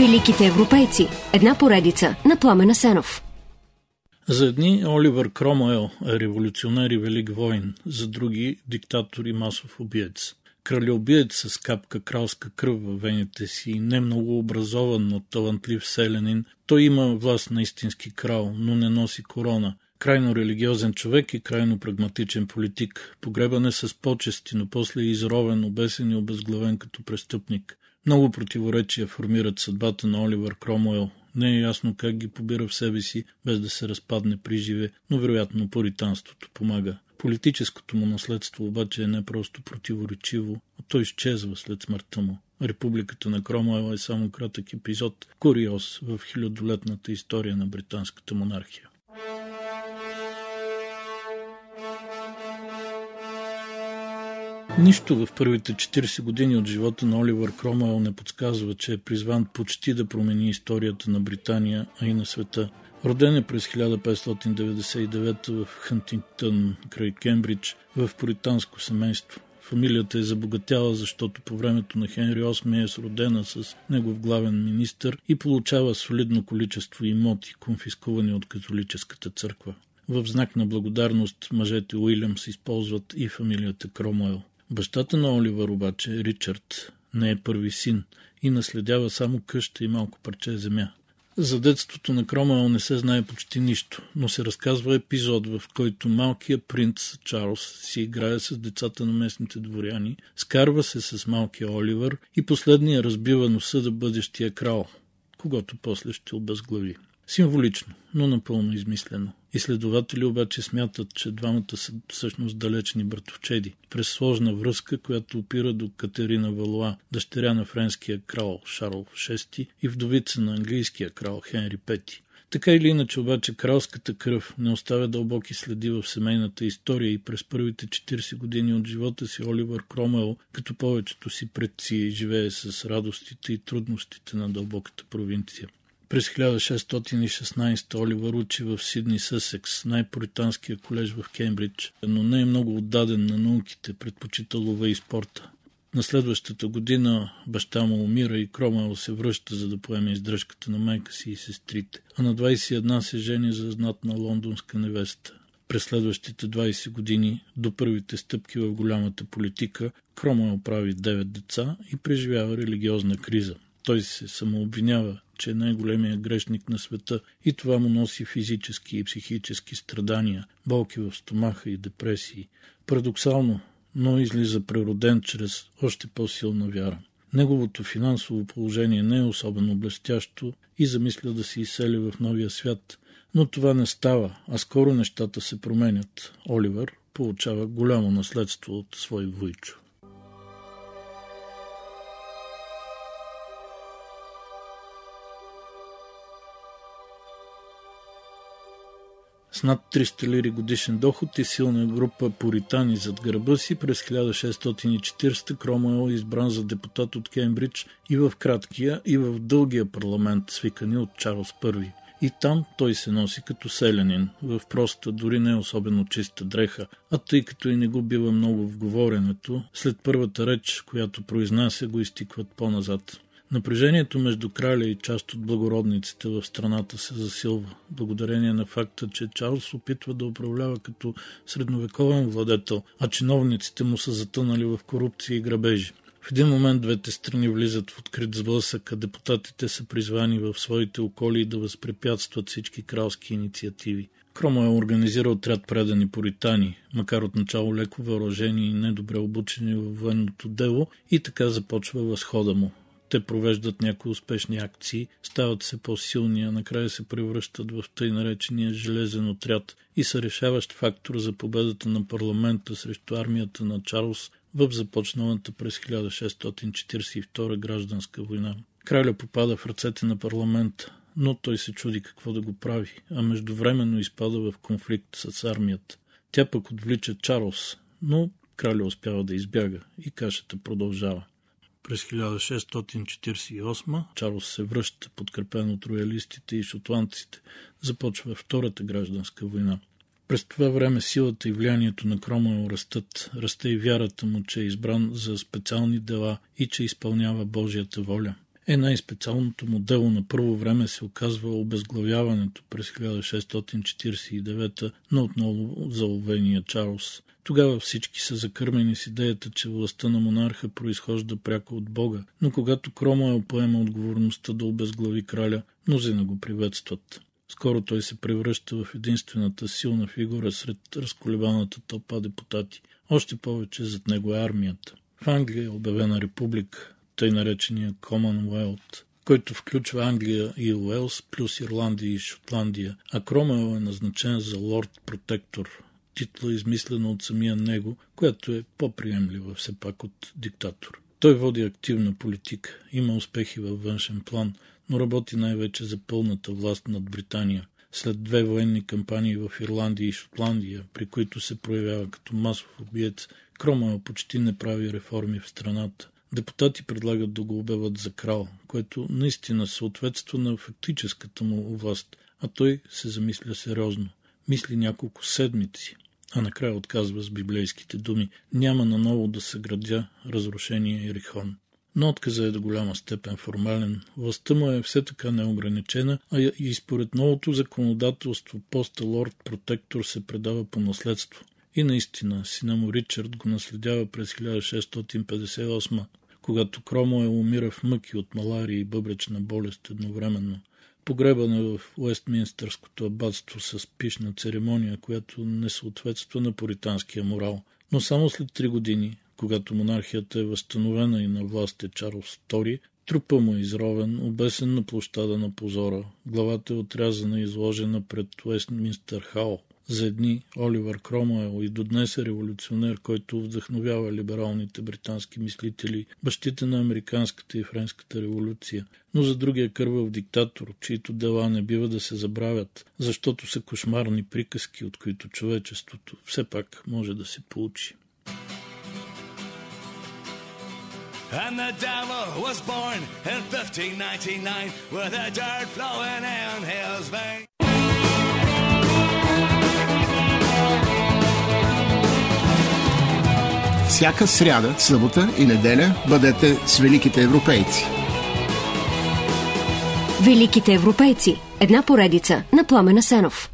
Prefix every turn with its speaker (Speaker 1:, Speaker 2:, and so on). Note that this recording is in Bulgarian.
Speaker 1: Великите европейци. Една поредица на Пламена Сенов.
Speaker 2: За едни Оливър Кромуел е революционер и велик воин, за други – диктатор и масов убиец. Кралеобиец с капка кралска кръв във вените си и не много образован, но талантлив селянин, той има власт на истински крал, но не носи корона. Крайно религиозен човек и крайно прагматичен политик. Погребан е с почести, но после изровен, обесен и обезглавен като престъпник. Много противоречия формират съдбата на Оливър Кромуел. Не е ясно как ги побира в себе си, без да се разпадне при живе, но вероятно поританството помага. Политическото му наследство обаче е не просто противоречиво, а то изчезва след смъртта му. Републиката на Кромуел е само кратък епизод, куриоз в хилядолетната история на британската монархия. Нищо в първите 40 години от живота на Оливър Кромуел не подсказва, че е призван почти да промени историята на Британия, а и на света. Роден е през 1599 в Хантингтън, край Кембридж, в поританско семейство. Фамилията е забогатяла, защото по времето на Хенри VIII е сродена с негов главен министър и получава солидно количество имоти, конфискувани от католическата църква. В знак на благодарност мъжете Уилямс използват и фамилията Кромуел. Бащата на Оливър обаче, Ричард, не е първи син и наследява само къща и малко парче земя. За детството на Кромаел не се знае почти нищо, но се разказва епизод, в който малкият принц Чарлз си играе с децата на местните дворяни, скарва се с малкия Оливър и последния разбива носа да бъдещия крал, когато после ще обезглави. Символично, но напълно измислено. Изследователи обаче смятат, че двамата са всъщност далечни братовчеди, през сложна връзка, която опира до Катерина Валуа, дъщеря на френския крал Шарл VI и вдовица на английския крал Хенри V. Така или иначе обаче кралската кръв не оставя дълбоки следи в семейната история и през първите 40 години от живота си Оливър Кромел, като повечето си предци, живее с радостите и трудностите на дълбоката провинция. През 1616 Оливър учи в Сидни Съсекс, най-поританския колеж в Кембридж, но не е много отдаден на науките, предпочита лова и спорта. На следващата година баща му умира и Кромел се връща, за да поеме издръжката на майка си и сестрите, а на 21 се жени за знатна лондонска невеста. През следващите 20 години, до първите стъпки в голямата политика, Кромел прави 9 деца и преживява религиозна криза. Той се самообвинява, че е най-големият грешник на света и това му носи физически и психически страдания, болки в стомаха и депресии. Парадоксално, но излиза прероден чрез още по-силна вяра. Неговото финансово положение не е особено блестящо и замисля да се изсели в новия свят, но това не става, а скоро нещата се променят. Оливър получава голямо наследство от свой войчо. С над 300 лири годишен доход и силна група поритани зад гърба си през 1640 Кромуел е избран за депутат от Кембридж и в краткия, и в дългия парламент, свикани от Чарлз I. И там той се носи като селянин, в проста, дори не особено чиста дреха, а тъй като и не го бива много в говоренето, след първата реч, която произнася, го изтикват по-назад. Напрежението между краля и част от благородниците в страната се засилва, благодарение на факта, че Чарлз опитва да управлява като средновековен владетел, а чиновниците му са затънали в корупция и грабежи. В един момент двете страни влизат в открит сблъсък, а депутатите са призвани в своите околи да възпрепятстват всички кралски инициативи. Кромо е организирал отряд предани поритани, макар отначало леко въоръжени и недобре обучени във военното дело, и така започва възхода му. Те провеждат някои успешни акции, стават се по-силни, а накрая се превръщат в тъй наречения железен отряд и са решаващ фактор за победата на парламента срещу армията на Чарлз в започналата през 1642 гражданска война. Краля попада в ръцете на парламента, но той се чуди какво да го прави, а междувременно изпада в конфликт с армията. Тя пък отвлича Чарлз, но краля успява да избяга и кашата продължава. През 1648 Чарлз се връща, подкрепен от роялистите и шотландците. Започва Втората гражданска война. През това време силата и влиянието на Кромуел растат. Расте и вярата му, че е избран за специални дела и че изпълнява Божията воля. Е най-специалното му дело на първо време се оказва обезглавяването през 1649 на отново заловения Чарлз. Тогава всички са закърмени с идеята, че властта на монарха произхожда пряко от Бога, но когато Кромуел поема отговорността да обезглави краля, мнозина го приветстват. Скоро той се превръща в единствената силна фигура сред разколебаната тълпа депутати. Още повече зад него е армията. В Англия е обявена република, тъй наречения Commonwealth, който включва Англия и Уелс, плюс Ирландия и Шотландия, а Кромел е назначен за лорд-протектор, титла измислена от самия него, която е по-приемлива все пак от диктатор. Той води активна политика, има успехи във външен план, но работи най-вече за пълната власт над Британия. След две военни кампании в Ирландия и Шотландия, при които се проявява като масов убиец, Кромел почти не прави реформи в страната. Депутати предлагат да го обяват за крал, което наистина съответства на фактическата му власт, а той се замисля сериозно. Мисли няколко седмици, а накрая отказва с библейските думи «Няма наново да се градя разрушение Ерихон». Но отказа е до голяма степен формален. Властта му е все така неограничена, а и според новото законодателство поста лорд-протектор се предава по наследство. И наистина, сина му Ричард го наследява през 1658 когато Кромуел умира в мъки от малария и бъбречна болест едновременно. Погребан е в Уестминстърското абатство с пишна церемония, която не съответства на поританския морал. Но само след три години, когато монархията е възстановена и на власт е Чарлз II, трупа му е изровен, обесен на площада на позора. Главата е отрязана и изложена пред Уестминстър Хал. За едни Оливър Кромуел и до днес е революционер, който вдъхновява либералните британски мислители, бащите на американската и френската революция, но за другия кървав диктатор, чието дела не бива да се забравят, защото са кошмарни приказки, от които човечеството все пак може да се получи. And the devil was born in 1599 with a dirt flowing in his veins.
Speaker 3: Всяка сряда, събота и неделя бъдете с великите европейци.
Speaker 1: Великите европейци. Една поредица на Пламена Сенов.